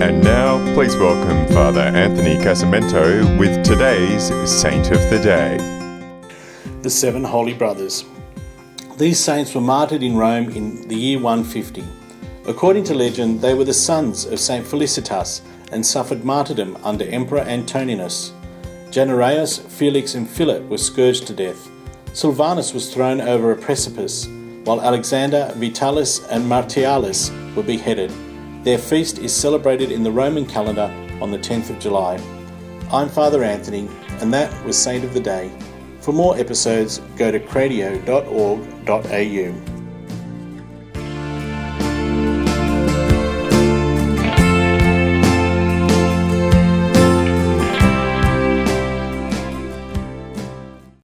And now, please welcome Father Anthony Casamento with today's Saint of the Day. The Seven Holy Brothers. These saints were martyred in Rome in the year 150. According to legend, they were the sons of Saint Felicitas and suffered martyrdom under Emperor Antoninus. Januarius, Felix, and Philip were scourged to death. Sylvanus was thrown over a precipice, while Alexander, Vitalis, and Martialis were beheaded. Their feast is celebrated in the Roman calendar on the 10th of July. I'm Father Anthony, and that was Saint of the Day. For more episodes, go to cradio.org.au.